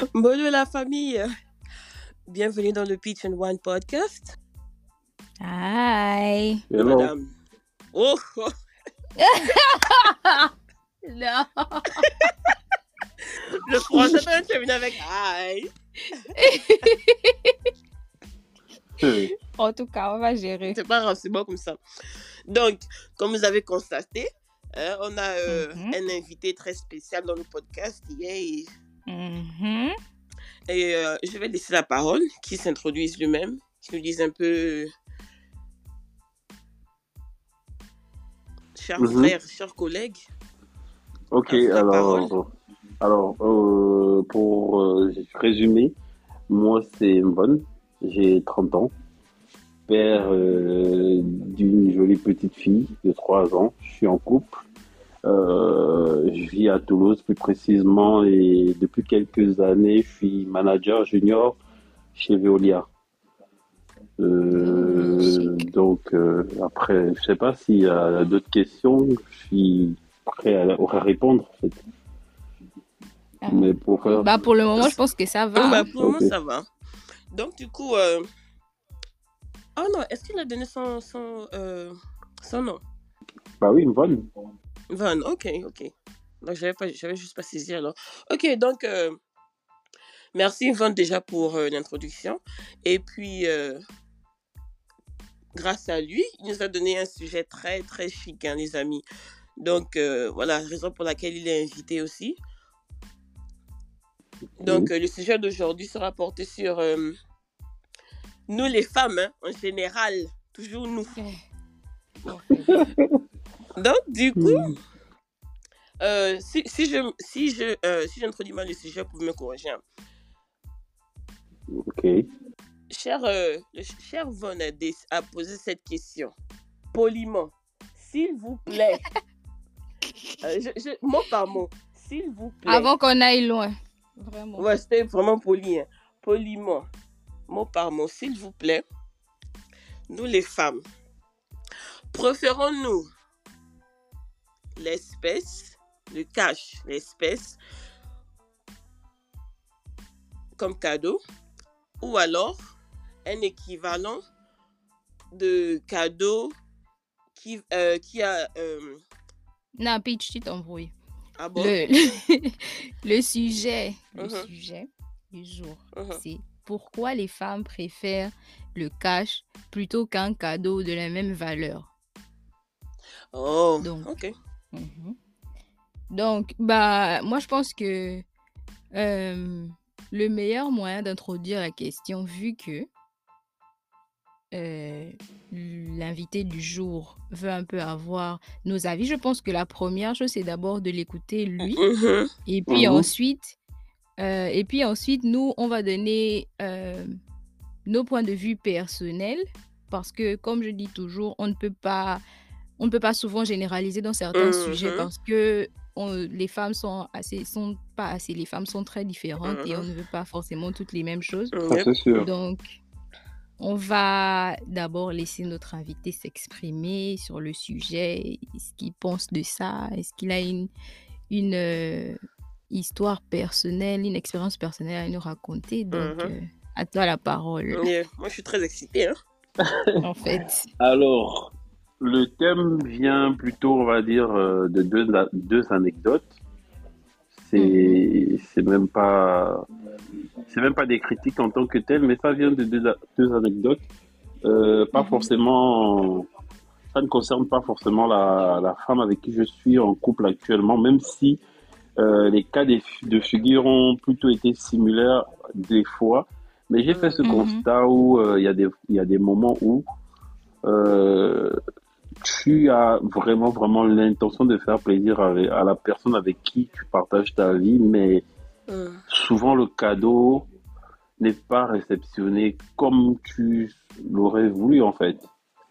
Bonjour la famille. Bienvenue dans le Peach and Wine podcast. Hi. Hello. Madame. Oh, oh. Non. le français peut terminer avec aïe. Euh, En tout cas, on va gérer. C'est pas grave, c'est bon comme ça. Donc, comme vous avez constaté, hein, on a euh, Mhm. un invité très spécial dans le podcast. Yay. Mhm. Et euh, je vais laisser la parole, qui s'introduise lui-même, qui nous dise un peu. Chers Mhm. frères, chers collègues. Ok, alors, alors euh, pour euh, résumer, moi c'est Mvon, j'ai 30 ans, père d'une jolie petite fille de 3 ans, je suis en couple, Euh, je vis à Toulouse plus précisément et depuis quelques années je suis manager junior chez Veolia. Euh, donc euh, après, je sais pas s'il y a d'autres questions, je suis prêt à, à répondre en fait. Ah. Mais pour faire Bah, pour le moment, je pense que ça va. Bah, pour le moment, ça va. Donc, du coup. euh, Oh non, est-ce qu'il a donné son, son, euh, son nom? Bah oui, Mvon. Van, ok, ok. Donc, j'avais pas, j'avais juste pas saisi alors. Ok, donc, euh, merci Van déjà pour euh, l'introduction. Et puis, euh, grâce à lui, il nous a donné un sujet très, très chic, hein, les amis. Donc, euh, voilà, raison pour laquelle il est invité aussi. Donc, euh, le sujet d'aujourd'hui sera porté sur euh, nous, les femmes, hein, en général, toujours nous. Donc, du coup, Mm. euh, si, si je si je euh, si j'introduis mal le sujet, vous pouvez me corriger. hein. Ok. Cher euh, le cher Von a, posé cette question poliment, s'il vous plaît. Euh, je, je- mot par mot, s'il vous plaît. Avant qu'on aille loin. Vraiment. Ouais, c'était vraiment poli. hein. Poliment, mot par mot, s'il vous plaît. Nous, les femmes, préférons-nous l'espèce, le cash, l'espèce, comme cadeau, ou alors un équivalent de cadeau qui, euh, qui a... euh, Non, Peach, tu t'embrouilles. ah bon? Le, le sujet, le Mhm. sujet du jour, Mhm. c'est pourquoi les femmes préfèrent le cash plutôt qu'un cadeau de la même valeur? Oh, Donc, ok. Mhm. Donc, bah, moi, je pense que euh, le meilleur moyen d'introduire la question, vu que euh, l'invité du jour veut un peu avoir nos avis, je pense que la première chose, c'est d'abord de l'écouter lui. Mhm. Et puis Mhm. ensuite, euh, et puis ensuite, nous, on va donner nos points de vue personnels parce que, comme je dis toujours, on ne peut pas, on ne peut pas souvent généraliser dans certains sujets parce que on- les femmes sont assez, sont pas assez, les femmes sont très différentes et on ne veut pas forcément toutes les mêmes choses. Sûr. Donc, on va d'abord laisser notre invité s'exprimer sur le sujet, ce qu'il pense de ça, est-ce qu'il a une, une euh, histoire personnelle, une expérience personnelle à nous raconter? Donc, euh, à toi la parole, Yeah. Moi, je suis très excitée. Hein? en fait. Alors, le thème vient plutôt, on va dire, euh, de deux, deux anecdotes. C'est c'est même pas c'est même pas des critiques en tant que telles, mais ça vient de deux, deux anecdotes. Euh, pas Mhm. forcément, ça ne concerne pas forcément la, la femme avec qui je suis en couple actuellement, même si euh, les cas des- de figure ont plutôt été similaires des fois. Mais j'ai fait ce Mhm. constat où euh, il y, a des- il y a des moments où euh, tu as vraiment, vraiment l'intention de faire plaisir à la personne avec qui tu partages ta vie, mais Mm. souvent le cadeau n'est pas réceptionné comme tu l'aurais voulu en fait.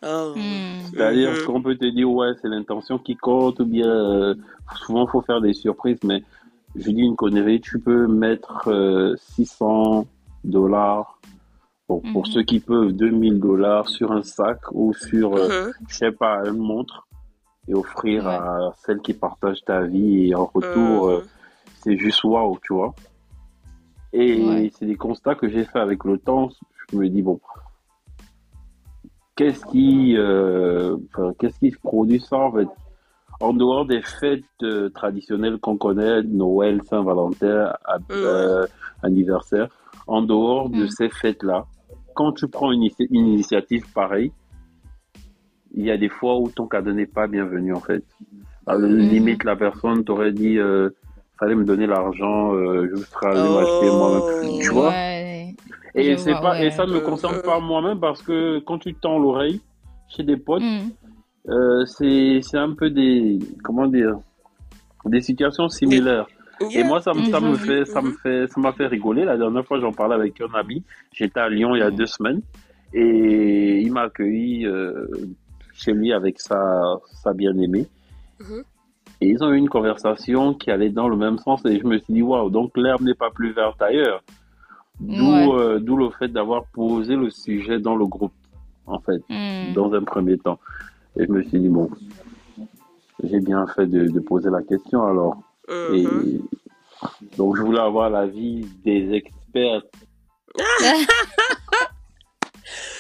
Oh. Hmm. C'est-à-dire Mhm. qu'on peut te dire ouais c'est l'intention qui compte ou bien euh, souvent faut faire des surprises mais je dis une connerie tu peux mettre euh, 600 dollars pour, pour Mhm. ceux qui peuvent 2000 dollars sur un sac ou sur euh, Mhm. je sais pas une montre et offrir Ouais. à celle qui partage ta vie et en retour Mhm. euh, c'est juste waouh tu vois Et Ouais. c'est des constats que j'ai fait avec le temps. Je me dis, bon, qu'est-ce qui, euh, qu'est-ce qui produit ça en fait? En dehors des fêtes euh, traditionnelles qu'on connaît, Noël, Saint-Valentin, euh, anniversaire, en dehors de Mm. ces fêtes-là, quand tu prends une, initiative pareille, il y a des fois où ton cadeau n'est pas bienvenu en fait. À la Mm. limite, la personne t'aurait dit, euh, fallait me donner l'argent, euh, je serais allé m'acheter moi-même. Tu vois Ouais. Et c'est pas et ça ne me concerne pas moi-même parce que quand tu tends l'oreille chez des potes, Mm. euh, c'est c'est un peu des comment dire des situations similaires. Et moi ça ça me Mhm. fait ça me fait ça m'a fait rigoler. La dernière fois j'en parlais avec un ami. J'étais à Lyon il y a Mhm. deux semaines et il m'a accueilli euh, chez lui avec sa sa bien-aimée. Mhm. Et ils ont eu une conversation qui allait dans le même sens et je me suis dit waouh donc l'herbe n'est pas plus verte ailleurs. D'où Ouais. euh, le fait d'avoir posé le sujet dans le groupe en fait Mm. dans un premier temps. Et je me suis dit bon j'ai bien fait de, de poser la question alors. Et Mhm. donc je voulais avoir l'avis des experts.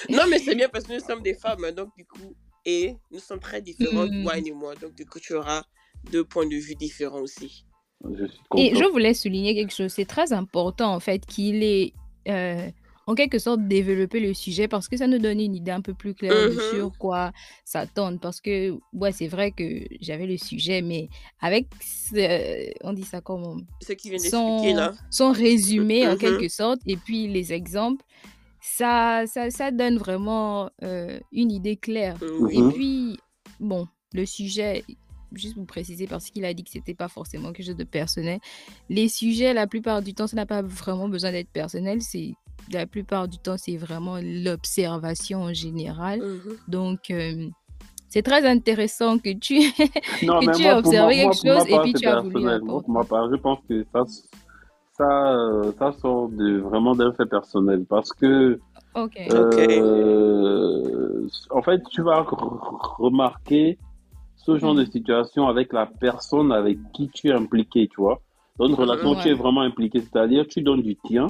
Non, mais c'est bien parce que nous sommes des femmes, hein, donc du coup, et nous sommes très différentes, Mm. Wine et moi. Donc du coup, tu auras deux points de vue différents aussi. Je suis Et je voulais souligner quelque chose. C'est très important, en fait, qu'il ait, euh, en quelque sorte, développé le sujet parce que ça nous donne une idée un peu plus claire de Mhm. sur quoi s'attendre. Parce que, ouais, c'est vrai que j'avais le sujet, mais avec, ce- on dit ça comment? Ce qui vient d'expliquer là. son résumé, en Mhm. quelque sorte, et puis les exemples, ça, ça, ça donne vraiment euh, une idée claire. Et Mhm. puis, bon, le sujet, juste pour préciser, parce qu'il a dit que c'était pas forcément quelque chose de personnel, les sujets, la plupart du temps, ça n'a pas vraiment besoin d'être personnel. C'est la plupart du temps, c'est vraiment l'observation en général. Mhm. Donc, euh, c'est très intéressant que tu, Non, que tu moi, observé moi- quelque moi, chose et part, puis tu as voulu. Pour ma part, je pense que ça, ça, euh, ça sort de, vraiment d'un fait personnel parce que Ok. Euh, en fait, tu vas remarquer ce genre de Mhm. situation avec la personne avec qui tu es impliqué, tu vois. Dans une relation, tu Ouais. es vraiment impliqué, c'est-à-dire tu donnes du tien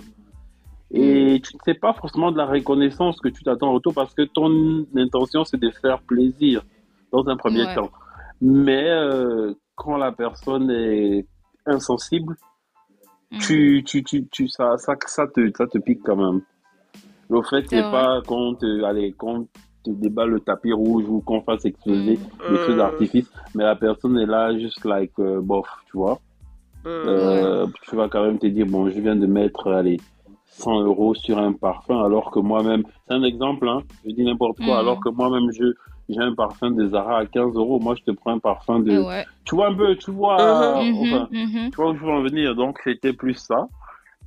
et tu ne sais pas forcément de la reconnaissance que tu t'attends en retour parce que ton intention, c'est de faire plaisir dans un premier Ouais. temps. Mais euh, quand la personne est insensible, Mhm. tu, tu, tu, tu, ça, ça, ça, te, ça te pique quand même. Le fait C'est n'est pas qu'on te, allez, qu'on te déballe le tapis rouge ou qu'on fasse exploser Mhm. des feux Mhm. d'artifice, mais la personne est là juste like euh, bof, tu vois. Euh, Tu vas quand même te dire, bon, je viens de mettre, allez, 100 euros sur un parfum, alors que moi-même, c'est un exemple, hein, je dis n'importe quoi, Mhm. alors que moi-même, je, j'ai un parfum de Zara à 15 euros, moi, je te prends un parfum de, Ah ouais. tu vois un peu, tu vois, Mhm, enfin, mhm. tu vois où je veux en venir, donc c'était plus ça.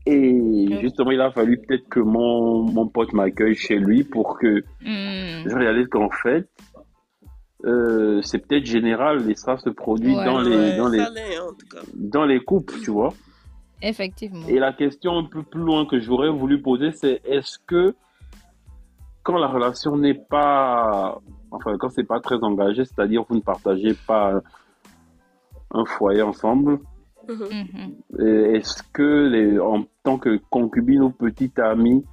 Et justement, il a fallu peut-être que mon, mon pote m'accueille chez lui pour que Mhm. je réalise qu'en fait, euh, c'est peut-être général et ça se produit Ouais. dans, les, Ouais, dans, les, tout cas. dans les couples, tu vois. Effectivement. Et la question un peu plus loin que j'aurais voulu poser, c'est est-ce que quand la relation n'est pas, enfin, quand c'est pas très engagé, c'est-à-dire vous ne partagez pas un foyer ensemble, Mhm. Mhm. Est-ce que, les, en tant que concubine ou petite amie,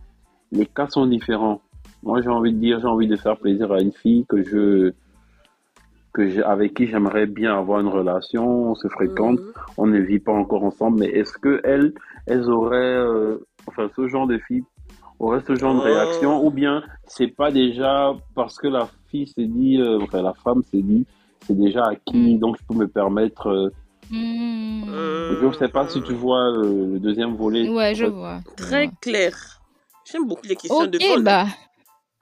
les cas sont différents? Moi, j'ai envie de dire, j'ai envie de faire plaisir à une fille que je, que j'ai, avec qui j'aimerais bien avoir une relation, on se fréquente, Mhm. on ne vit pas encore ensemble, mais est-ce que elles, elles auraient, euh, enfin, ce genre de filles aurait ce genre de Oh. réaction, ou bien c'est pas déjà parce que la fille s'est dit, euh, enfin, la femme s'est dit, c'est déjà acquis, Mm. donc je peux me permettre. euh, Mhm. je ne sais pas si tu vois euh, le deuxième volet. Ouais, je vois. Très vois. clair. J'aime beaucoup les questions de Ok, Von. bah.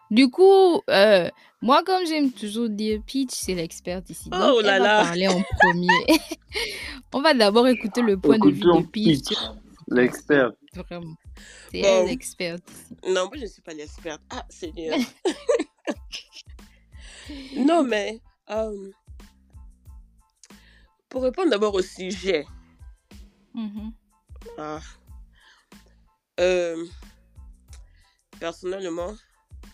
Du coup, euh, moi, comme j'aime toujours dire, Peach, c'est l'experte ici. Donc, Oh elle là va là. parler en premier. On va d'abord écouter le point de vue de Peach. Peach, l'expert. Vraiment. C'est Bon. elle l'experte. Non, moi, je ne suis pas l'experte. Ah, Seigneur. non, mais euh, pour répondre d'abord au sujet, Mhm. ah, euh, personnellement,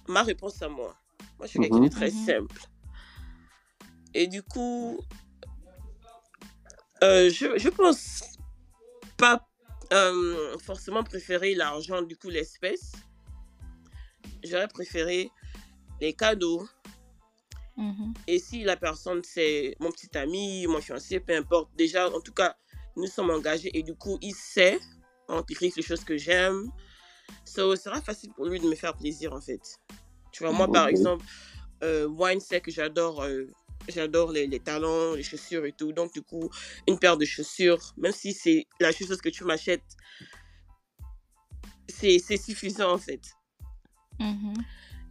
ma réponse à moi, moi, je suis quelqu'un de Mhm. très Mhm. simple. Et du coup, euh, je, je pense pas euh, forcément préféré l'argent, du coup l'espèce. J'aurais préféré les cadeaux. Mhm. Et si la personne, c'est mon petit ami, mon fiancé, peu importe, déjà, en tout cas, nous sommes engagés et du coup, il sait en les choses que j'aime. Ça sera facile pour lui de me faire plaisir, en fait. Tu vois, moi, par exemple, euh, Wine sait que j'adore euh, j'adore les, les talons, les chaussures et tout. Donc, du coup, une paire de chaussures, même si c'est la chose que tu m'achètes, c'est c'est suffisant, en fait. Mhm.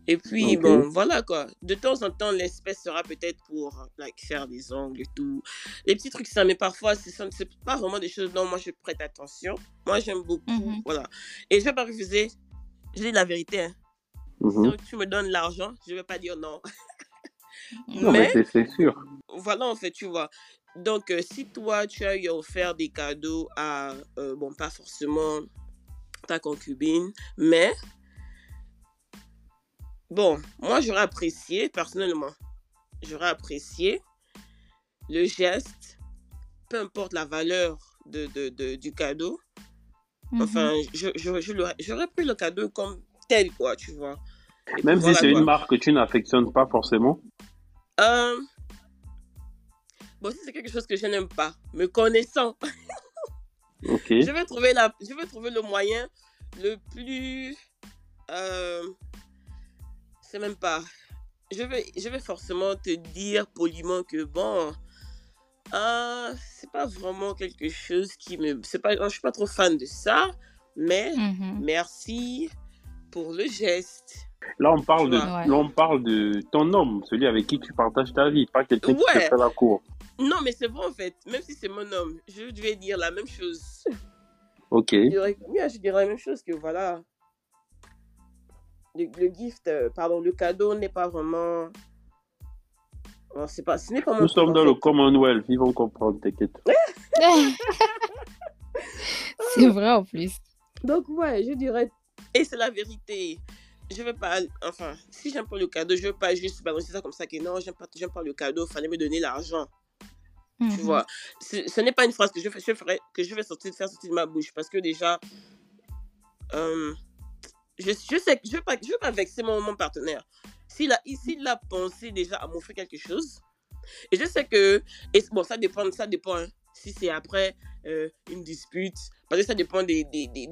Et puis, bon, voilà quoi. De temps en temps, l'espèce sera peut-être pour like, faire des ongles et tout. Les petits trucs, ça, mais parfois, ce sont- c'est pas vraiment des choses dont moi je prête attention. Moi, j'aime beaucoup. Mhm. Voilà. Et je vais pas refuser. Je dis la vérité. Hein. Mhm. Si tu me donnes l'argent, je vais pas dire non. Non, mais mais, c'est- c'est sûr. voilà, en fait, tu vois. Donc, euh, si toi, tu as eu à offert des cadeaux à, euh, bon, pas forcément ta concubine, mais, bon, moi, j'aurais apprécié, personnellement, j'aurais apprécié le geste, peu importe la valeur de, de, de- du cadeau. Mhm. Enfin, je, je, j'aurais pris le cadeau comme tel, quoi, tu vois. Et Même voilà, si c'est quoi. une marque que tu n'affectionnes pas forcément. Euh, Bon, si c'est quelque chose que je n'aime pas, me connaissant, Ok. je vais trouver la, je vais trouver le moyen le plus, euh, c'est même pas, je vais, je vais forcément te dire poliment que bon, euh, c'est pas vraiment quelque chose qui me, c'est pas, je suis pas trop fan de ça, mais Mhm. merci pour le geste. Là, on parle de, Ouais. là, on parle de ton homme, celui avec qui tu partages ta vie, pas quelqu'un qui te Ouais. fait la cour. Non, mais c'est vrai en fait, même si c'est mon homme, je vais dire la même chose. Ok. Je dirais, je dirais la même chose que voilà. Le, le gift, euh, pardon, le cadeau n'est pas vraiment. Oh, c'est pas, ce n'est pas Nous sommes dans le. Commonwealth, ils vont comprendre, t'inquiète. c'est vrai en plus. Donc, ouais, je dirais. Et c'est la vérité. Je veux pas. Enfin, si j'aime pas le cadeau, je veux pas juste balancer ça comme ça que non, j'aime pas, j'aime pas le cadeau, fallait me donner l'argent. Tu Mhm. vois. Ce, ce n'est pas une phrase que je ferai, que je vais sortir, faire sortir de ma bouche parce que déjà. euh, je, je sais que je ne veux, pas- je veux pas vexer mon, mon partenaire. S'il a, s'il a pensé déjà à m'offrir quelque chose, et je sais que. Et bon, ça dépend, ça dépend. hein. Si c'est après euh, une dispute, parce que ça dépend des, des, des,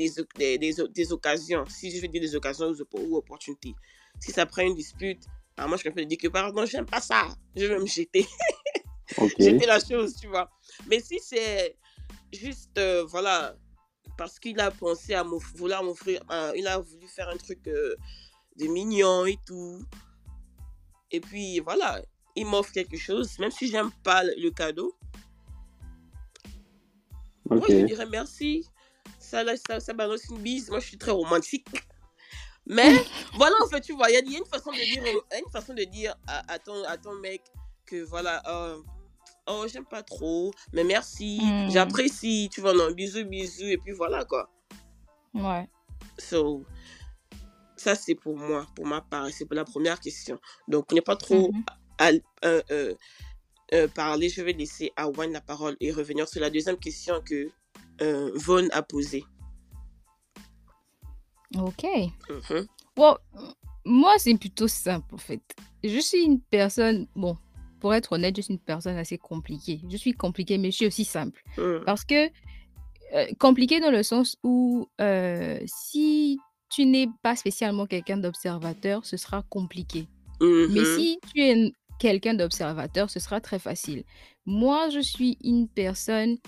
des, occasions. Si je veux dire des occasions ou ou opportunités. Si c'est après une dispute, alors moi je préfère dire que pardon, j'aime pas ça. Je vais me jeter j'étais la chose, tu vois. Mais si c'est juste, euh, voilà, parce qu'il a pensé à vouloir m'offrir, un- il a voulu faire un truc euh, de mignon et tout. Et puis voilà, il m'offre quelque chose, même si j'aime pas le, cadeau. Moi, je dirais merci. Ça, ça, ça balance une bise. Moi, je suis très romantique. Mais voilà, en fait, tu vois, il y, a- il y a une façon de dire, une façon de dire à, à ton, à ton mec que voilà, euh, oh, j'aime pas trop, mais merci, Mm. j'apprécie, tu vois, non, bisous, bisous, et puis voilà, quoi. Ouais. So, ça, c'est pour moi, pour ma part, c'est pour la première question. Donc, on n'est pas trop Mhm. à, euh, euh, euh, parler, je vais laisser à Wayne la parole et revenir sur la deuxième question que Vaughn a posée. Ok. Mhm. Bon, moi, c'est plutôt simple, en fait. Je suis une personne, bon, pour être honnête, je suis une personne assez compliquée. Je suis compliquée, mais je suis aussi simple. Mhm. Parce que, euh, compliquée dans le sens où euh, si tu n'es pas spécialement quelqu'un d'observateur, ce sera compliqué. Mais Mhm. si tu es quelqu'un d'observateur, ce sera très facile. Moi, je suis une personne,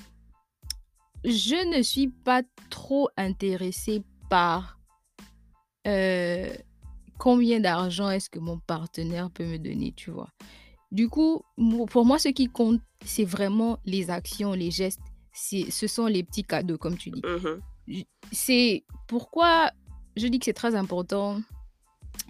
je ne suis pas trop intéressée par euh, combien d'argent est-ce que mon partenaire peut me donner, tu vois. Du coup, pour moi, ce qui compte, c'est vraiment les actions, les gestes. Ce sont les petits cadeaux, comme tu dis. Mhm. C'est pourquoi je dis que c'est très important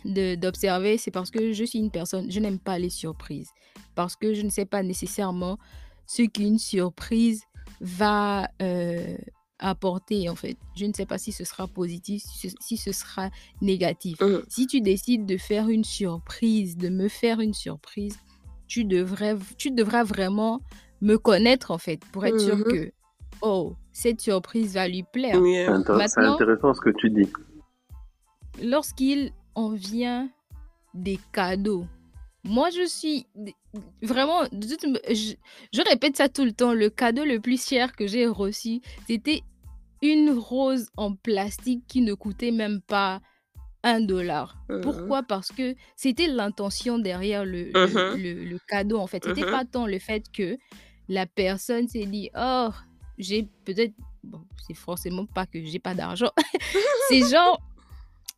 de- d'observer, c'est parce que je suis une personne, je n'aime pas les surprises. Parce que je ne sais pas nécessairement ce qu'une surprise va euh, apporter, en fait. Je ne sais pas si ce sera positif, si ce, sera négatif. Mhm. Si tu décides de faire une surprise, de me faire une surprise, tu devrais, tu devras vraiment me connaître, en fait, pour être sûr Mhm. que oh, cette surprise va lui plaire. Oui. C'est intéressant ce que tu dis. Lorsqu'il en vient des cadeaux, moi je suis vraiment, je, je répète ça tout le temps, le cadeau le plus cher que j'ai reçu, c'était une rose en plastique qui ne coûtait même pas un dollar. Mhm. Pourquoi? Parce que c'était l'intention derrière le, le- le- le cadeau, en fait. C'était Mhm. pas tant le fait que la personne s'est dit, oh, j'ai peut-être... Bon, c'est forcément pas que j'ai pas d'argent. c'est genre...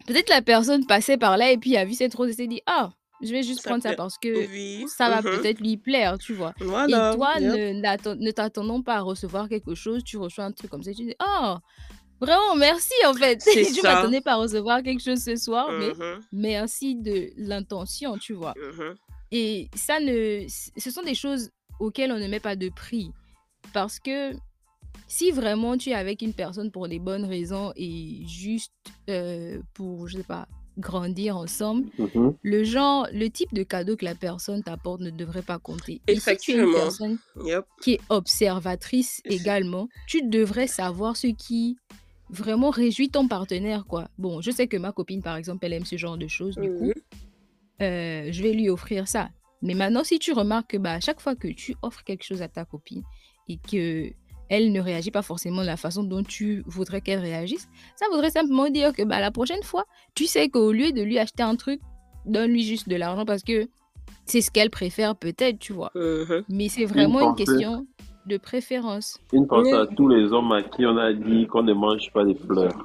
Peut-être la personne passait par là et puis a vu cette rose et s'est dit, ah, je vais juste Ça prendre ça parce que Oui. ça va peut-être lui plaire, tu vois. Voilà. Et toi, Yep. ne, ne t'attendons pas à recevoir quelque chose, tu reçois un truc comme ça, tu dis, oh, vraiment, merci en fait. C'est je ça. m'attendais pas à recevoir quelque chose ce soir, mais merci de l'intention, tu vois. Mhm. Et ça ne, ce sont des choses auxquelles on ne met pas de prix. Parce que si vraiment tu es avec une personne pour les bonnes raisons et juste euh, pour, je sais pas, grandir ensemble, Mhm. le genre, le type de cadeau que la personne t'apporte ne devrait pas compter. Et si tu es une personne Yep. qui est observatrice également, tu devrais savoir ce qui vraiment réjouit ton partenaire, quoi. Bon, je sais que ma copine, par exemple, elle aime ce genre de choses, du coup, Mhm. euh, je vais lui offrir ça. Mais maintenant, si tu remarques que bah, à chaque fois que tu offres quelque chose à ta copine et que elle ne réagit pas forcément de la façon dont tu voudrais qu'elle réagisse, ça voudrait simplement dire que bah, la prochaine fois, tu sais qu'au lieu de lui acheter un truc, donne-lui juste de l'argent parce que c'est ce qu'elle préfère peut-être, tu vois. Mhm. Mais c'est vraiment une question de préférence. Une pensée à tous les hommes à qui on a dit qu'on ne mange pas des fleurs.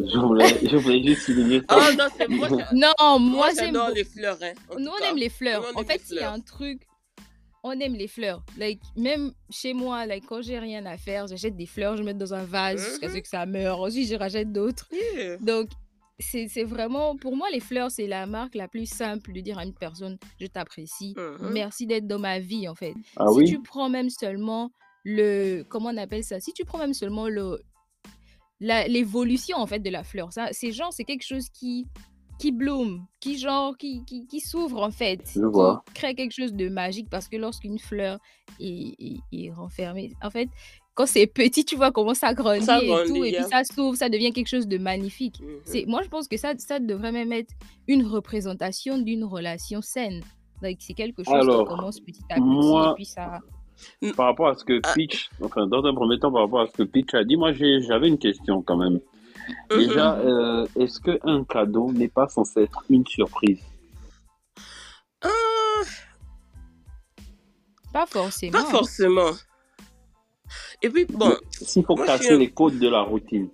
Je voulais, je voulais juste souligner ça. Oh non, c'est moi. j'a- Non, moi, Moi, j'aime beaucoup. les fleurs. Hein, en Nous, on aime les fleurs. Nous, en fait, les s'il y a un truc, on aime les fleurs. Like, même chez moi, like, quand j'ai rien à faire, j'achète des fleurs, je mets dans un vase jusqu'à Mhm. ce que ça meure. Ensuite, je rachète d'autres. Yeah. Donc, c'est c'est vraiment, pour moi, les fleurs, c'est la marque la plus simple de dire à une personne, je t'apprécie. Mhm. Merci d'être dans ma vie, en fait. Ah si oui? tu prends même seulement le, comment on appelle ça Si tu prends même seulement le, l'évolution en fait de la fleur, ça, c'est genre, c'est quelque chose qui, qui bloom, qui genre, qui, qui, qui s'ouvre en fait, Je vois. qui crée quelque chose de magique parce que lorsqu'une fleur est, est, est renfermée, en fait, quand c'est petit, tu vois comment ça grandit Ça et tout, et puis ça s'ouvre, ça devient quelque chose de magnifique. Mhm. C'est, moi, je pense que ça, ça devrait même être une représentation d'une relation saine. Donc, c'est quelque chose Alors, qui commence petit à petit moi- et puis ça. Par rapport à ce que Ah. Pitch, enfin, dans un premier temps, par rapport à ce que Pitch a dit, moi, j'ai- j'avais une question quand même. Mhm. Déjà, euh, est-ce qu'un cadeau n'est pas censé être une surprise? Ah, Pas forcément. pas forcément. Et puis, bon, S'il faut casser un- les codes de la routine.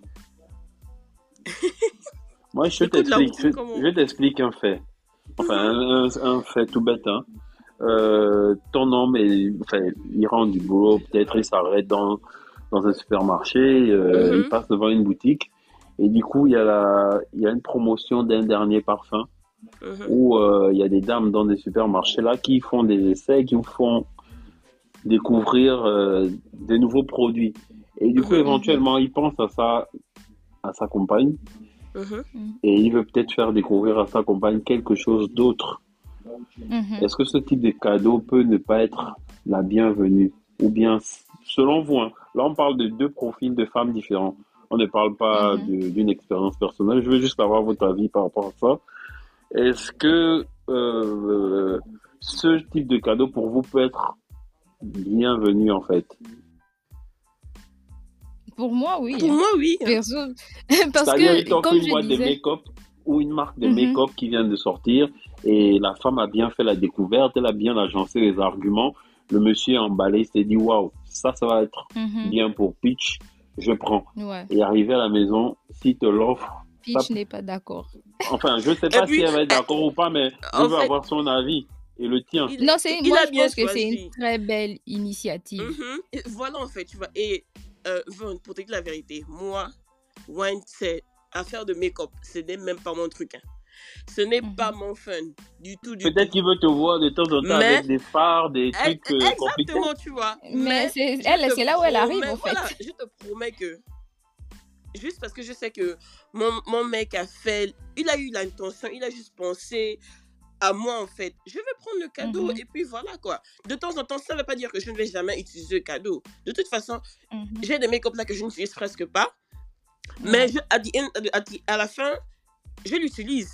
Moi, je t'explique, je, comment je t'explique un fait. Enfin, un, fait tout bête, hein. Euh, ton homme, est, enfin, il rentre du boulot, peut-être il s'arrête dans, dans un supermarché, euh, Mhm. il passe devant une boutique, et du coup, il y a, la, il y a une promotion d'un dernier parfum Mhm. où euh, il y a des dames dans des supermarchés là qui font des essais, qui font découvrir euh, des nouveaux produits. Et du coup, Mhm. éventuellement, il pense à ça, à sa compagne, Mhm. et il veut peut-être faire découvrir à sa compagne quelque chose d'autre. Mhm. Est-ce que ce type de cadeau peut ne pas être la bienvenue? Ou bien, selon vous, hein, là on parle de deux profils de femmes différents. On ne parle pas Mhm. d'une expérience personnelle. Je veux juste avoir votre avis par rapport à ça. Est-ce que euh, ce type de cadeau pour vous peut être bienvenu en fait Pour moi, oui. Pour moi, oui. Perso, parce que, comme une je boîte de disais, make-up ou une marque de Mhm. make-up qui vient de sortir et la femme a bien fait la découverte, elle a bien agencé les arguments. Le monsieur est emballé, il s'est dit waouh, ça, ça va être Mhm. bien pour Pitch, je prends. ouais, Et arrivé à la maison, s'il te l'offre, Peach n'est pas d'accord. enfin, je sais pas puis, si elle va être d'accord ou pas, mais je en veux fait- avoir son avis et le tien. Il- Non, c'est il moi a je bien pense que c'est une très belle initiative. Mhm. Voilà, en fait, tu vois. Et euh, pour te dire la vérité, moi, wine, c'est affaire de make-up. Ce n'est même pas mon truc. hein. Ce n'est Mhm. pas mon fun du tout, du Peut-être tout. qu'il veut te voir de temps en temps Mais- avec des phares, des trucs euh, compliqués. Exactement, tu vois. Mais c'est elle, c'est là où elle arrive en fait. voilà, je te promets que juste parce que je sais que mon, mon mec a fait, il a eu l'intention, il a juste pensé à moi, en fait. Je vais prendre le cadeau Mhm. et puis voilà, quoi. De temps en temps, ça ne veut pas dire que je ne vais jamais utiliser le cadeau. De toute façon, Mhm. j'ai des make-up là que je n'utilise presque pas. Mais je, à, the end- à the- à la fin, je l'utilise.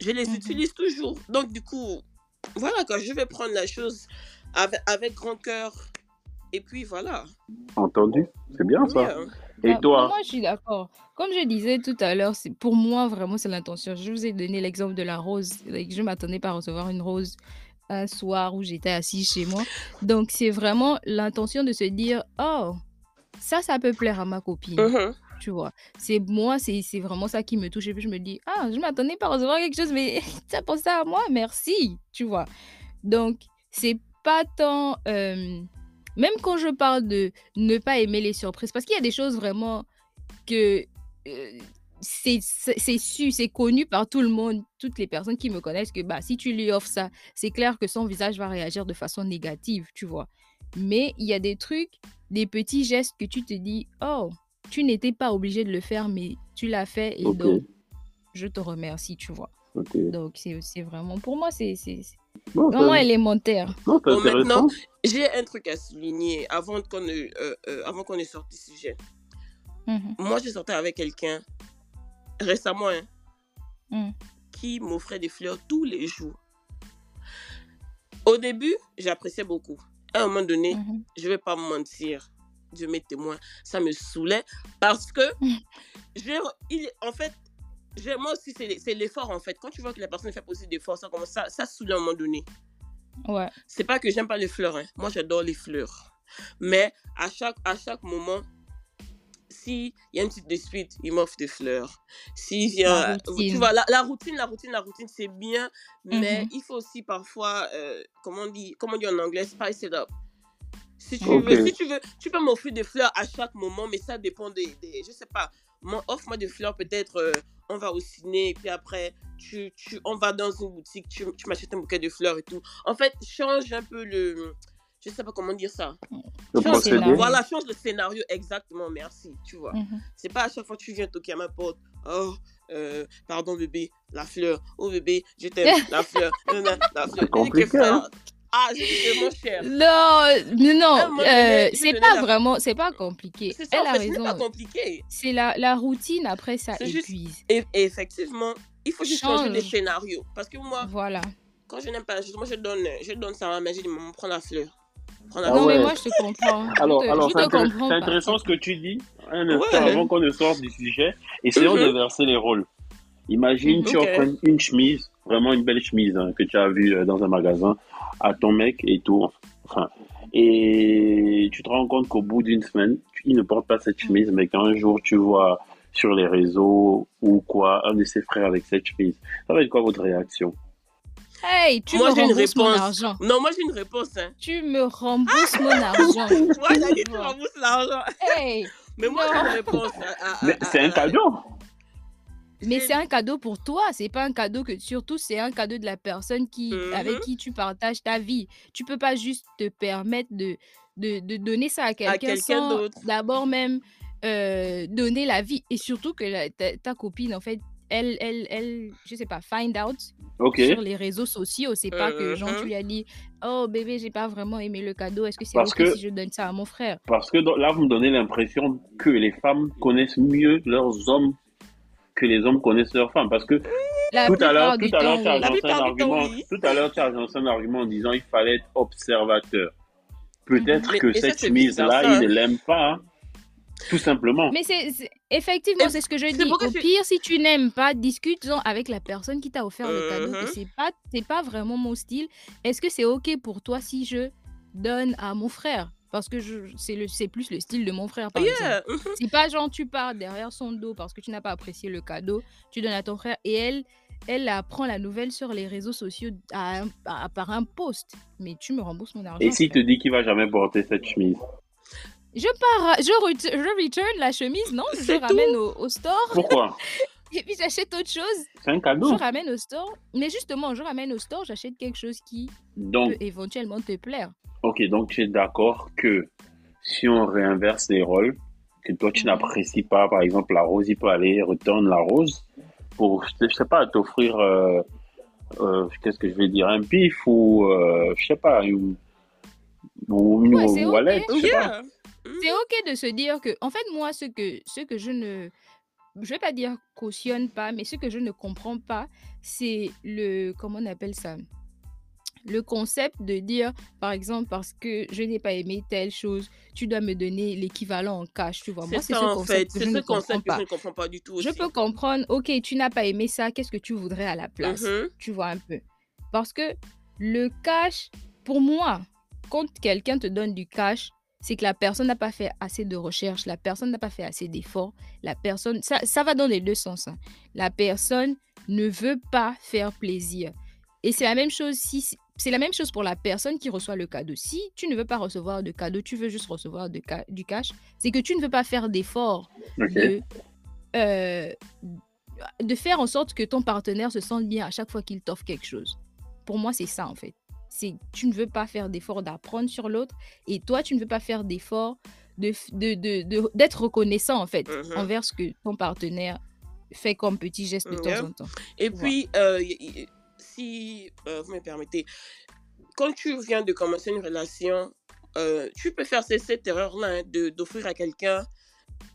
Je les Mhm. utilise toujours. Donc, du coup, voilà, quoi. Je vais prendre la chose avec, avec grand cœur. Et puis, voilà. Entendu C'est bien ça. Yeah. Et Bah, toi? moi, je suis d'accord. Comme je disais tout à l'heure, c'est pour moi vraiment c'est l'intention. Je vous ai donné l'exemple de la rose. Like, Je m'attendais pas à recevoir une rose un soir où j'étais assise chez moi. Donc c'est vraiment l'intention de se dire oh ça ça peut plaire à ma copine. Mhm. Tu vois? C'est moi c'est c'est vraiment ça qui me touche et puis je me dis ah je m'attendais pas à recevoir quelque chose mais as pensé à moi merci tu vois? Donc c'est pas tant euh, même quand je parle de ne pas aimer les surprises, parce qu'il y a des choses vraiment que euh, c'est su, c'est connu par tout le monde, toutes les personnes qui me connaissent, que bah, si tu lui offres ça, c'est clair que son visage va réagir de façon négative, tu vois. Mais il y a des trucs, des petits gestes que tu te dis, oh, tu n'étais pas obligé de le faire, mais tu l'as fait et donc je te remercie, tu vois. Donc c'est vraiment, pour moi, c'est Non, vraiment élémentaire. non, c'est Bon, maintenant, intéressant. J'ai un truc à souligner avant qu'on ne, euh, euh, avant qu'on ne sorte du sujet. Mhm, Moi, j'ai sorti avec quelqu'un récemment hein, mhm, qui m'offrait des fleurs tous les jours. Au début, j'appréciais beaucoup. À un moment donné, mhm. je vais pas me mentir, Dieu m'est témoin, ça me saoulait parce que, j'ai, il, en fait, moi aussi, c'est, c'est l'effort en fait. Quand tu vois que la personne fait aussi d'efforts, ça commence, ça, ça saoule à un moment donné. Ouais. C'est pas que j'aime pas les fleurs, hein. moi j'adore les fleurs. Mais à chaque, à chaque moment, s'il y a une petite dispute, il m'offre des fleurs. Vient, La tu routine. vois, la, la routine, la routine, la routine, c'est bien, mais Mhm. il faut aussi parfois, euh, comment on dit, comment on dit en anglais, spice it up. Si tu veux, si tu veux, tu peux m'offrir des fleurs à chaque moment, mais ça dépend des, des je sais pas, offre-moi des fleurs peut-être, euh, on va au ciné, et puis après, tu, tu, on va dans une boutique, tu, tu m'achètes un bouquet de fleurs et tout. En fait, change un peu le, je sais pas comment dire ça. Le Change- scénario. Voilà, change le scénario exactement, merci, tu vois. Mhm. C'est pas à chaque fois que tu viens toquer à ma porte. Oh, euh, pardon bébé, la fleur. Oh bébé, je t'aime, la fleur. Non, non, la fleur. compliqué, hein. Ah, mon cher. Non, mais non, Ah, euh, c'est pas la- vraiment, c'est pas compliqué. C'est ça, Elle en a fait, raison. pas compliqué. C'est la, la routine, après, ça juste- épuise. Et, et effectivement, il faut juste changer Change. les scénarios. Parce que moi, Voilà. quand je n'aime pas, je- moi je donne, je donne ça à ma mère, je dis, maman, prends la fleur. Prends la Ah non, fleur. mais ouais. moi, je te comprends. Alors, alors c'est intéressant ce que tu dis. Un instant, Ouais. avant qu'on ne sorte du sujet, essayons Mhm. de verser les rôles. Imagine, tu Ok. offres une, une chemise, vraiment une belle chemise hein, que tu as vue euh, dans un magasin à ton mec et tout. Enfin, et tu te rends compte qu'au bout d'une semaine, tu- il ne porte pas cette chemise, mais qu'un jour tu vois sur les réseaux ou quoi un de ses frères avec cette chemise. Ça va être quoi votre réaction? Hey, tu Moi, me rembourses mon argent. Non, moi j'ai une réponse. Hein. Tu me rembourses mon argent. Moi, j'ai dit, tu rembourses l'argent. Hey, Mais moi, j'ai une réponse. à- à- Mais c'est un cadeau. Mais c'est un cadeau pour toi, c'est pas un cadeau que surtout c'est un cadeau de la personne qui avec qui tu partages ta vie. Tu peux pas juste te permettre de de, de donner ça à quelqu'un d'autre. d'abord même euh, donner la vie. Et surtout que la- ta, ta copine en fait elle elle elle je sais pas find out sur les réseaux sociaux, c'est pas que genre tu lui as dit "Oh bébé, j'ai pas vraiment aimé le cadeau, est-ce que c'est Parce OK que- si je donne ça à mon frère Parce que dans- là, vous me donnez l'impression que les femmes connaissent mieux leurs hommes que les hommes connaissent leurs femmes. Parce que La tout à l'heure, tout à l'heure, temps, tu as lancé un temps, argument. oui. Tout à l'heure, tu as lancé un argument en disant il fallait être observateur. Peut-être que cette vice-versa, il ne l'aime pas. hein. Tout simplement. Mais c'est effectivement, c'est ce que je dis. Au je- pire, si tu n'aimes pas, discute-en avec la personne qui t'a offert le cadeau. c'est pas, c'est pas vraiment mon style. Est-ce que c'est ok pour toi si je donne à mon frère? Parce que c'est le, c'est plus le style de mon frère, par exemple. Yeah. C'est pas genre tu pars derrière son dos parce que tu n'as pas apprécié le cadeau, tu donnes à ton frère et elle, elle apprend la nouvelle sur les réseaux sociaux à par un post. Mais tu me rembourses mon argent. Et s'il te dit qu'il va jamais porter cette chemise? Je pars, je, ret- je return la chemise, non? Je ramène au, au store Pourquoi? Et puis j'achète autre chose. C'est un cadeau. Je ramène au store. Mais justement, je ramène au store, j'achète quelque chose qui Donc, peut éventuellement te plaire. Ok, donc tu es d'accord que si on réinverse les rôles, que toi tu Mhm. n'apprécies pas, par exemple, la rose, il peut aller retourner la rose pour, je sais pas, t'offrir euh, euh, qu'est-ce que je vais dire, un pif ou, euh, je sais pas, une, ou une Ouais, c'est ok. wallet, je sais pas. Yeah. C'est ok de se dire que, en fait, moi, ce que, ce que je ne, je vais pas dire cautionne pas, mais ce que je ne comprends pas, c'est le, comment on appelle ça? Le concept de dire, par exemple, parce que je n'ai pas aimé telle chose, tu dois me donner l'équivalent en cash, tu vois. Moi, c'est ça ce en fait. concept que je ce ne comprends concept que pas. je ne comprends pas du tout Je peux comprendre, ok, tu n'as pas aimé ça, qu'est-ce que tu voudrais à la place? Mhm. Tu vois un peu. Parce que le cash, pour moi, quand quelqu'un te donne du cash, c'est que la personne n'a pas fait assez de recherche, la personne n'a pas fait assez d'efforts, la personne, ça, ça va dans les deux sens. hein. La personne ne veut pas faire plaisir. Et c'est la même chose si c'est la même chose pour la personne qui reçoit le cadeau. Si tu ne veux pas recevoir de cadeau, tu veux juste recevoir de ca- du cash, c'est que tu ne veux pas faire d'efforts Ok. de, euh, de faire en sorte que ton partenaire se sente bien à chaque fois qu'il t'offre quelque chose. Pour moi, c'est ça en fait. C'est tu ne veux pas faire d'efforts d'apprendre sur l'autre et toi, tu ne veux pas faire d'efforts de, f- de, de- de- d'être reconnaissant en fait Mhm. envers ce que ton partenaire fait comme petit geste de temps en temps. Et Voilà. puis, euh, y- y- si euh, vous me permettez, quand tu viens de commencer une relation, euh, tu peux faire cette erreur-là hein, d'offrir à quelqu'un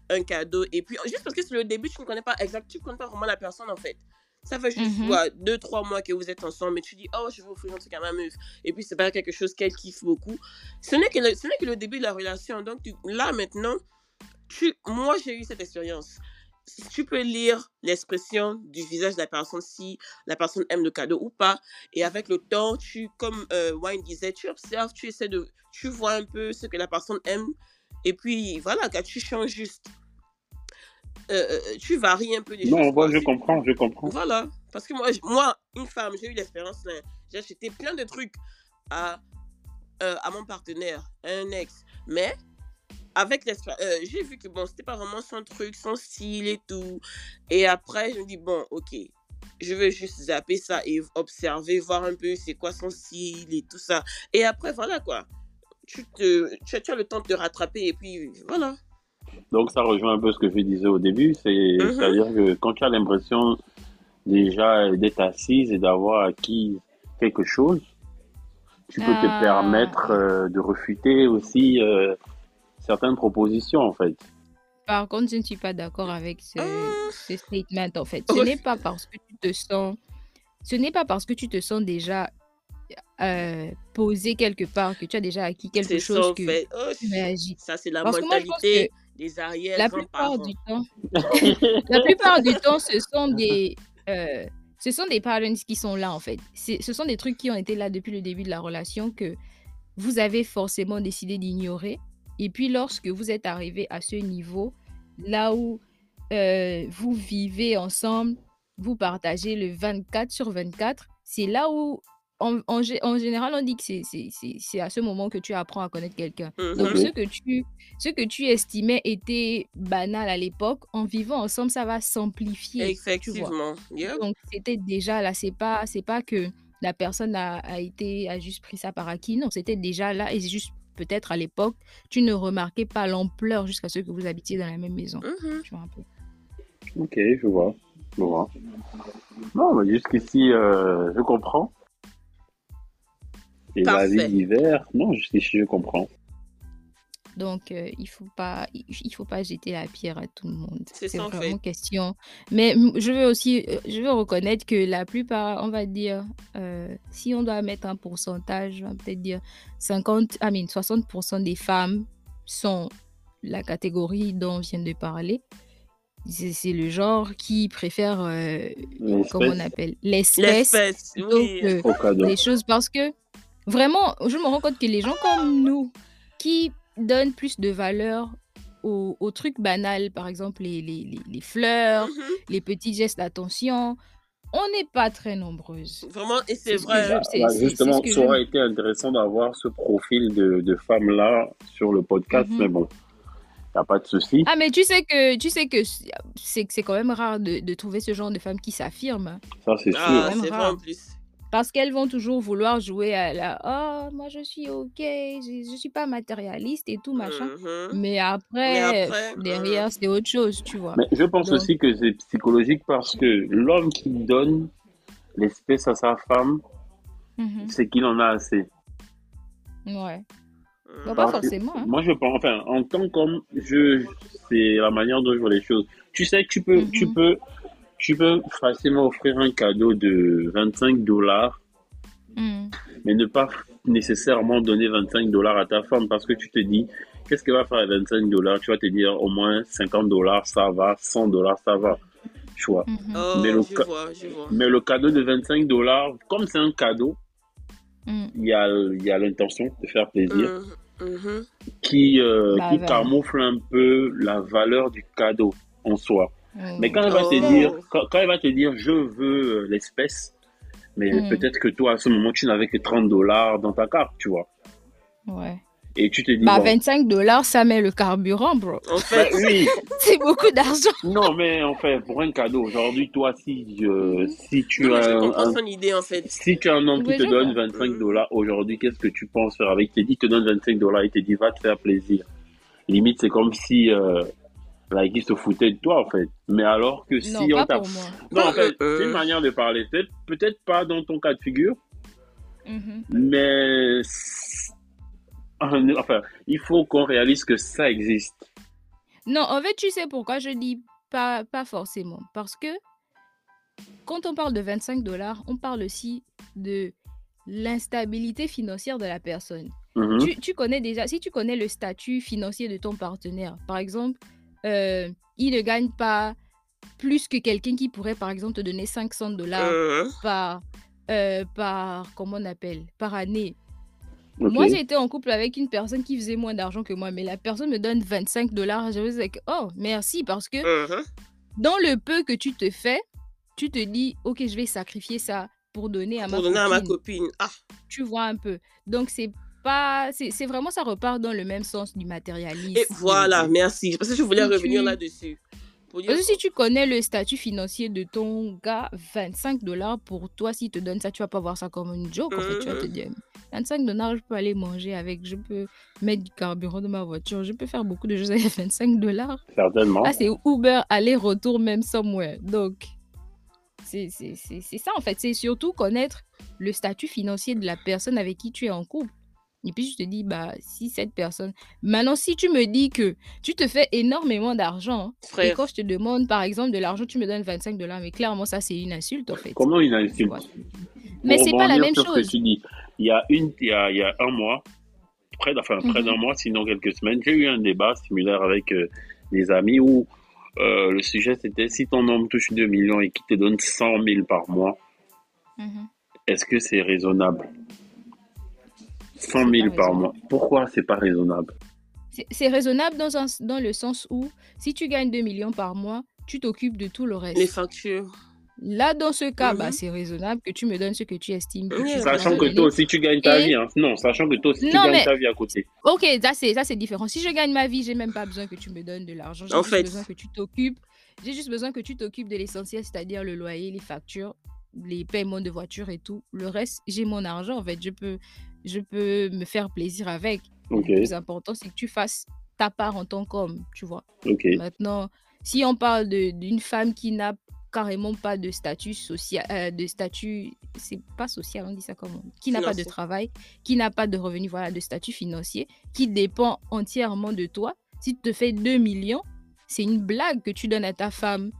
un cadeau. Et puis, juste parce que c'est le début, tu ne connais pas exact, tu ne connais pas vraiment la personne en fait. Ça fait juste Mhm. quoi, deux, trois mois que vous êtes ensemble et tu dis, oh, je vais offrir un truc à ma meuf. Et puis, c'est pas quelque chose qu'elle kiffe beaucoup. Ce n'est que, le- ce que le début de la relation. Donc, tu- là, maintenant, tu, moi, j'ai eu cette expérience. Tu peux lire l'expression du visage de la personne si la personne aime le cadeau ou pas. Et avec le temps, tu, comme euh, Wayne disait, tu observes, tu essaies de, tu vois un peu ce que la personne aime. Et puis voilà, quand tu changes juste, euh, euh, tu varies un peu les Non, choses. moi, quoi. je comprends, je comprends. Voilà, parce que moi, moi une femme, j'ai eu l'expérience. J'ai acheté plein de trucs à, euh, à mon partenaire, à un ex. Mais avec l'expérience, euh, j'ai vu que bon, c'était pas vraiment son truc, son style et tout. Et après, je me dis, bon, ok, je vais juste zapper ça et observer, voir un peu c'est quoi son style et tout ça. Et après, voilà quoi. Tu, te, tu, as- tu as le temps de te rattraper et puis voilà. Donc, ça rejoint un peu ce que je disais au début, c'est, Mhm. c'est-à-dire que quand tu as l'impression déjà d'être assise et d'avoir acquis quelque chose, tu peux Ah. te permettre euh, de refuter aussi euh, certaines propositions, en fait. Par contre, je ne suis pas d'accord avec ce, Ah. ce statement en fait. Ce n'est pas parce que tu te sens, ce n'est pas parce que tu te sens déjà euh, posé quelque part que tu as déjà acquis quelque ça chose que fait. Oh, tu réagis. ça, c'est la Parce mentalité des arrière La plupart du temps, la plupart du temps, ce sont des, euh, ce sont des patterns qui sont là en fait. C'est- Ce sont des trucs qui ont été là depuis le début de la relation que vous avez forcément décidé d'ignorer. Et puis lorsque vous êtes arrivé à ce niveau, là où euh, vous vivez ensemble, vous partagez le 24 sur 24, c'est là où, en, en gé- en général, on dit que c'est- à ce moment que tu apprends à connaître quelqu'un. Donc, Mhm. ce que tu, ce que tu estimais était banal à l'époque, en vivant ensemble, ça va s'amplifier. Effectivement. Yep. Donc, c'était déjà là. C'est pas, pas que la personne a, a été, a juste pris ça par acquis. Non, c'était déjà là. Et c'est juste peut-être à l'époque, tu ne remarquais pas l'ampleur jusqu'à ce que vous habitiez dans la même maison. Mhm. Tu vois un peu. Ok, je vois. Je vois. Non, mais jusqu'ici, euh, je comprends. Et la vie d'hiver, non, jusqu'ici, je comprends. Donc, euh, il faut pas, il il faut pas jeter la pierre à tout le monde. C'est C'est ça, en fait. vraiment question. Mais je veux aussi, euh, je veux reconnaître que la plupart, on va dire, euh, si on doit mettre un pourcentage, on va peut-être dire 50, I mean, 60% des femmes sont la catégorie dont on vient de parler. C'est le genre qui préfère, euh, comment on L'espèce appelle, l'espèce oui. les choses parce que vraiment, je me rends compte que les gens comme nous qui donnent plus de valeur aux, aux trucs banals, par exemple les, les, les- les fleurs, Mhm. les petits gestes d'attention, on n'est pas très nombreuses. Vraiment, et c'est vrai. je- Bah, justement, ça aurait je- été intéressant d'avoir ce profil de, de femme-là sur le podcast, Mhm. mais bon, il n'y a pas de souci. Ah mais tu sais que tu sais que c'est c'est quand même rare de, de trouver ce genre de femmes qui s'affirment Ça, c'est sûr. Ah, Même c'est vrai rare. en plus. Parce qu'elles vont toujours vouloir jouer à la oh moi je suis ok je, je suis pas matérialiste et tout machin Mhm. mais Mais après, après, pff, derrière c'est autre chose tu vois Mais je pense Donc- aussi que c'est psychologique parce que l'homme qui donne l'espèce à sa femme, Mhm. c'est qu'il en a assez. Ouais. Bah, Mm. pas forcément. hein. Moi, je pense, enfin, en tant qu'homme, je, c'est la manière dont je vois les choses. Tu sais, tu peux, tu peux, tu peux facilement offrir un cadeau de 25 dollars, Mhm. mais ne pas nécessairement donner 25 dollars à ta femme parce que tu te dis, qu'est-ce qu'elle va faire avec 25 dollars? Tu vas te dire, au moins 50 dollars, ça va, 100 dollars, ça va. Tu vois. Mhm. Oh, Mais le je ca- vois, je vois. Mais le cadeau de 25 dollars, comme c'est un cadeau, Mhm. il y a, il y a l'intention de faire plaisir Mhm, mhm. qui, euh, Bah, qui bah. camoufle un peu la valeur du cadeau en soi. Mais quand elle va te Oh. dire, quand, quand elle va te dire, je veux euh, l'espèce, mais Mm. peut-être que toi, à ce moment, tu n'avais que 30 dollars dans ta carte, tu vois. Ouais. Et tu te dis, Bah, bon, 25 dollars, ça met le carburant, bro. En bah, fait, oui, C'est beaucoup d'argent. non, mais en fait, pour un cadeau, aujourd'hui, toi, si, euh, si tu non, as je un, comprends un- son idée, en fait. si tu as un homme qui te donne vois. 25 Mm. dollars aujourd'hui, qu'est-ce que tu penses faire avec? Il te dit, il te donne 25 dollars, il te dit, va te faire plaisir. Limite, c'est comme si, euh, like, il se foutait de toi, en fait. Mais alors que Non, si on t'a. Non, en fait, Euh, c'est une manière de parler. Peut-être, peut-être pas dans ton cas de figure, Mhm. mais enfin, il faut qu'on réalise que ça existe. Non, en fait, tu sais pourquoi je dis pas, pas forcément. Parce que quand on parle de 25 dollars, on parle aussi de l'instabilité financière de la personne. Mhm. Tu, tu connais déjà, si tu connais le statut financier de ton partenaire, par exemple, euh, il ne gagne pas plus que quelqu'un qui pourrait, par exemple, te donner 500 dollars Mhm. par, euh, par, comment on appelle, par année. Ok. Moi, j'ai été en couple avec une personne qui faisait moins d'argent que moi, mais la personne me donne 25 dollars. Je me dis, que, oh, merci, parce que Mhm. dans le peu que tu te fais, tu te dis, ok, je vais sacrifier ça pour donner à ma Pour donner à ma copine. copine. Ah, Tu vois un peu. Donc, c'est pas. C'est vraiment, ça repart dans le même sens du matérialisme. et voilà, merci. Parce que je voulais Si revenir tu- là-dessus. Pour dire Parce que si tu connais le statut financier de ton gars, 25 dollars pour toi, s'il te donne ça, tu vas pas voir ça comme une joke. En fait, tu vas te Mhm. dire 25 dollars, je peux aller manger avec, je peux mettre du carburant dans ma voiture, je peux faire beaucoup de choses avec 25 dollars. Certainement. Ah, c'est Uber aller-retour même somewhere. Donc, c'est c'est- c'est- c'est ça en fait. C'est surtout connaître le statut financier de la personne avec qui tu es en couple. Et puis, je te dis, bah, si cette personne. Maintenant, si tu me dis que tu te fais énormément d'argent, et frère. quand je te demande, par exemple, de l'argent, tu me donnes 25 dollars, mais clairement, ça, c'est une insulte en fait. Comment une insulte? Pour Mais c'est pas la même que chose. tu dis, il y a une, il y a, il y a un mois, près, d'- enfin, près Mhm. d'un mois, sinon quelques semaines, j'ai eu un débat similaire avec euh, des amis où euh, le sujet c'était si ton homme touche 2 millions et qu'il te donne 100 000 par mois, Mhm. est-ce que c'est raisonnable? 100 C'est 000 pas par mois. Pourquoi c'est pas raisonnable? C'est- raisonnable dans, un- dans le sens où si tu gagnes 2 millions par mois, tu t'occupes de tout le reste. Les factures. Là, dans ce cas, bah, Mhm. c'est raisonnable que tu me donnes ce que tu estimes que Oui, tu Sachant que toi aussi tu gagnes ta Et- vie. Hein. Non, sachant que toi aussi tu Non, gagnes mais- ta vie à côté. Ok, ça c'est ça c'est différent. Si je gagne ma vie, j'ai même pas besoin que tu me donnes de l'argent. J'ai juste fait. besoin que tu t'occupes. J'ai juste besoin que tu t'occupes de l'essentiel, c'est-à-dire le loyer, les factures, les paiements de voiture et tout. Le reste, j'ai mon argent en fait. Je peux, je peux me faire plaisir avec. Ok, Le plus important, c'est que tu fasses ta part en tant qu'homme, tu vois. ok. Maintenant, si on parle d'une femme qui n'a carrément pas de statut social, euh, de statut, c'est pas social, on dit ça comment? Qui n'a pas de travail, qui n'a pas de revenu, voilà, de statut financier, qui dépend entièrement de toi. Si tu te fais 2 millions, c'est une blague que tu donnes à ta femme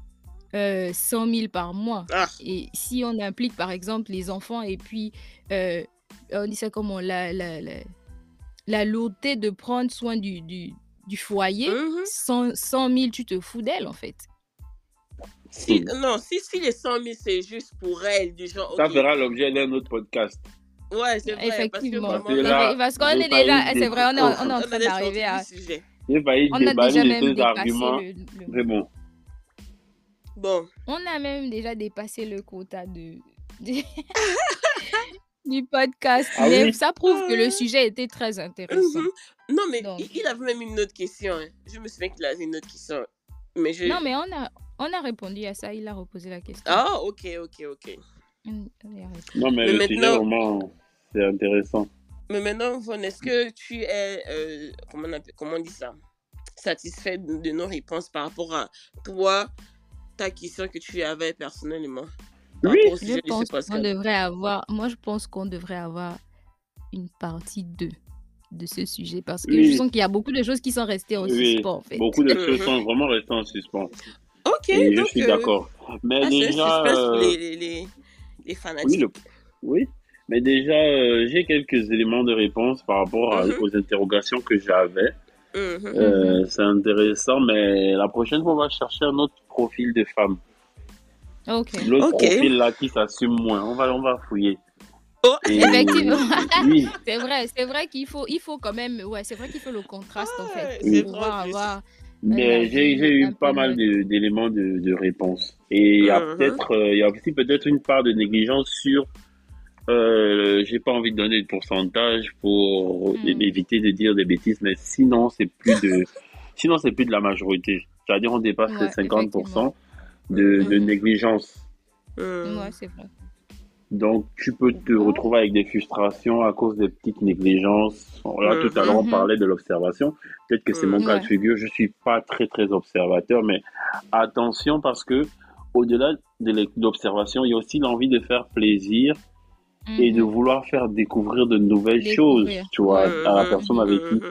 euh, 100 000 par mois. Ah, Et si on implique par exemple les enfants et puis euh, on dit ça comment la, la, la, la lourdeur de prendre soin du, du, du foyer, mhm. 100, 100 000, tu te fous d'elle en fait. Si, non, si, si les 100 000, c'est juste pour elle, du genre. Ça ok. fera l'objet d'un autre podcast. Ouais, c'est vrai. Effectivement. Parce qu'on j'ai est déjà, c'est vrai, on est, en- on est en on train d'arriver à. J'ai failli On a déjà déballer même dépassé arguments. le, le- Mais bon, Bon, On a même déjà dépassé le quota de, de- du podcast. Ah mais oui? ça prouve que le sujet était très intéressant. mhm. non, mais Donc. il, avait même une autre question. hein. Je me souviens qu'il avait une autre question. Mais je. Non, mais on a, on a répondu à ça. Il a reposé la question. Ah, ok, ok, ok. Non, mais, Mais le sujet, maintenant- vraiment, c'est intéressant. Mais maintenant, Von, est-ce que tu es, euh, comment, on appelle- comment on dit ça, satisfait de, de nos réponses par rapport à toi, ta question que tu avais personnellement? Oui. rapport au Je sujet pense qu'on devrait avoir, moi je pense qu'on devrait avoir une partie 2 de ce sujet parce que je Oui. sens qu'il y a beaucoup de choses qui sont restées en Oui, suspens en fait. Beaucoup de Mhm. choses sont vraiment restées en suspens. Ok, Et je donc. suis euh, d'accord. Mais ah, déjà, euh, les, les, les, les fanatiques. oui, le- oui. Mais déjà, euh, j'ai quelques éléments de réponse par rapport à- Mhm. aux interrogations que j'avais. Mhm. Euh, C'est intéressant, mais la prochaine fois, on va chercher un autre profil de femme. L'autre Ok. profil là qui s'assume moins. On va, on va fouiller. Oh, Et- Effectivement. Oui, C'est vrai, c'est vrai qu'il faut, il faut quand même, ouais, c'est vrai qu'il faut le contraste en fait c'est pour pouvoir avoir. mais j'ai eu pas mal d'éléments de, de réponse. Et il y a Mhm. peut-être, euh, il y a aussi peut-être une part de négligence sur. Euh, j'ai pas envie de donner de pourcentage pour Mhm. éviter de dire des bêtises, mais sinon c'est plus de, sinon c'est plus de la majorité. C'est-à-dire on dépasse les Ouais, 50% de, de négligence. Ouais, c'est vrai. Donc, tu peux te retrouver avec des frustrations à cause des petites négligences. Là, Mhm. tout à l'heure, on Mhm. parlait de l'observation. Peut-être que c'est mon Mhm. cas de figure. Je suis pas très, très observateur, mais attention parce que au-delà de l'observation, il y a aussi l'envie de faire plaisir et de Mhm. vouloir faire découvrir de nouvelles choses, tu vois, à la personne avec qui.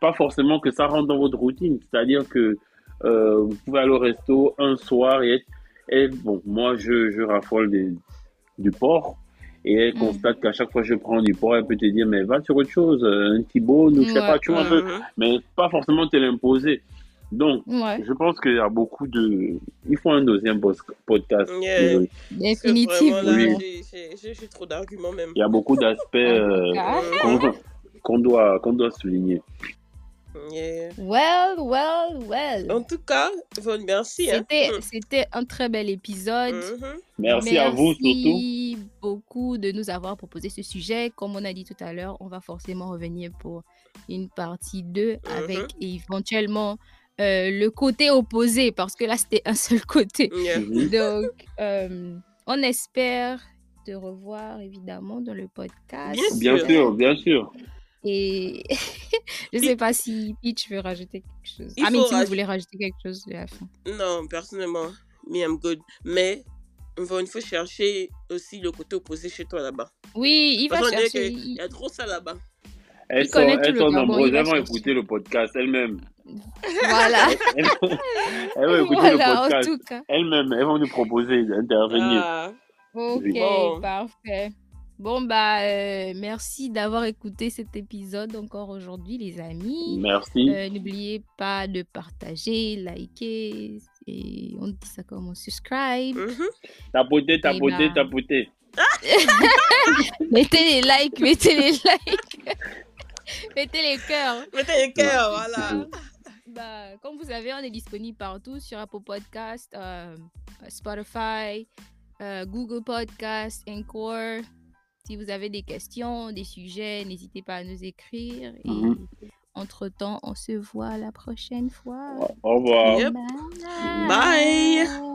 Pas forcément que ça rentre dans votre routine. C'est-à-dire que euh, vous pouvez aller au resto un soir et être, et bon, moi, je, je raffole des- du porc. Et elle Mhm. constate qu'à chaque fois que je prends du porc, elle peut te dire, mais va sur autre chose, euh, un Thibaut, ou je sais Ouais, pas, tu vois un peu, Mhm. mais pas forcément te l'imposer. Donc, Ouais, je pense qu'il y a beaucoup de. Il faut un deuxième podcast. Yeah. Oui. j'ai- trop d'arguments même. Il y a beaucoup d'aspects euh, Ah. qu'on qu'on doit, qu'on doit souligner. Yeah. Well, well, well. En tout cas, merci. hein. C'était, c'était un très bel épisode. Mhm. Merci, à vous surtout. Merci beaucoup de nous avoir proposé ce sujet. Comme on a dit tout à l'heure, on va forcément revenir pour une partie 2 avec éventuellement euh, le côté opposé parce que là, c'était un seul côté. Yeah. Mhm. Donc, euh, on espère te revoir évidemment dans le podcast. Bien Bien sûr, bien sûr. Et je sais pas si Peach veut rajouter quelque chose. Il Ah, mais si vous voulez rajouter quelque chose de la fin. Non, personnellement, me, I'm good. Mais, il faut chercher aussi le côté opposé chez toi là-bas. Oui, il va chercher. qu'il y a trop ça là-bas. Elles Il sont, connaît tout elles le sont nombreuses, il elles vont écouter le podcast elles-mêmes. Voilà. Elles, elles vont écouter voilà, le podcast elles-mêmes. Elles vont nous proposer d'intervenir. Ah, Ok, Bon. parfait. Bon, bah, euh, merci d'avoir écouté cet épisode encore aujourd'hui, les amis. Merci. Euh, N'oubliez pas de partager, liker, et on dit ça comment Subscribe. mhm. Tapoter, tapoter, ben- tapoter. Mettez les likes, mettez les likes. mettez les cœurs. Mettez les cœurs, voilà. Bah, comme vous savez, on est disponible partout sur Apple Podcast, euh, Spotify, euh, Google Podcast, Encore. Si vous avez des questions, des sujets, n'hésitez pas à nous écrire. Et Mhm. entre-temps, on se voit la prochaine fois. Au revoir. Yep. Bye. Bye.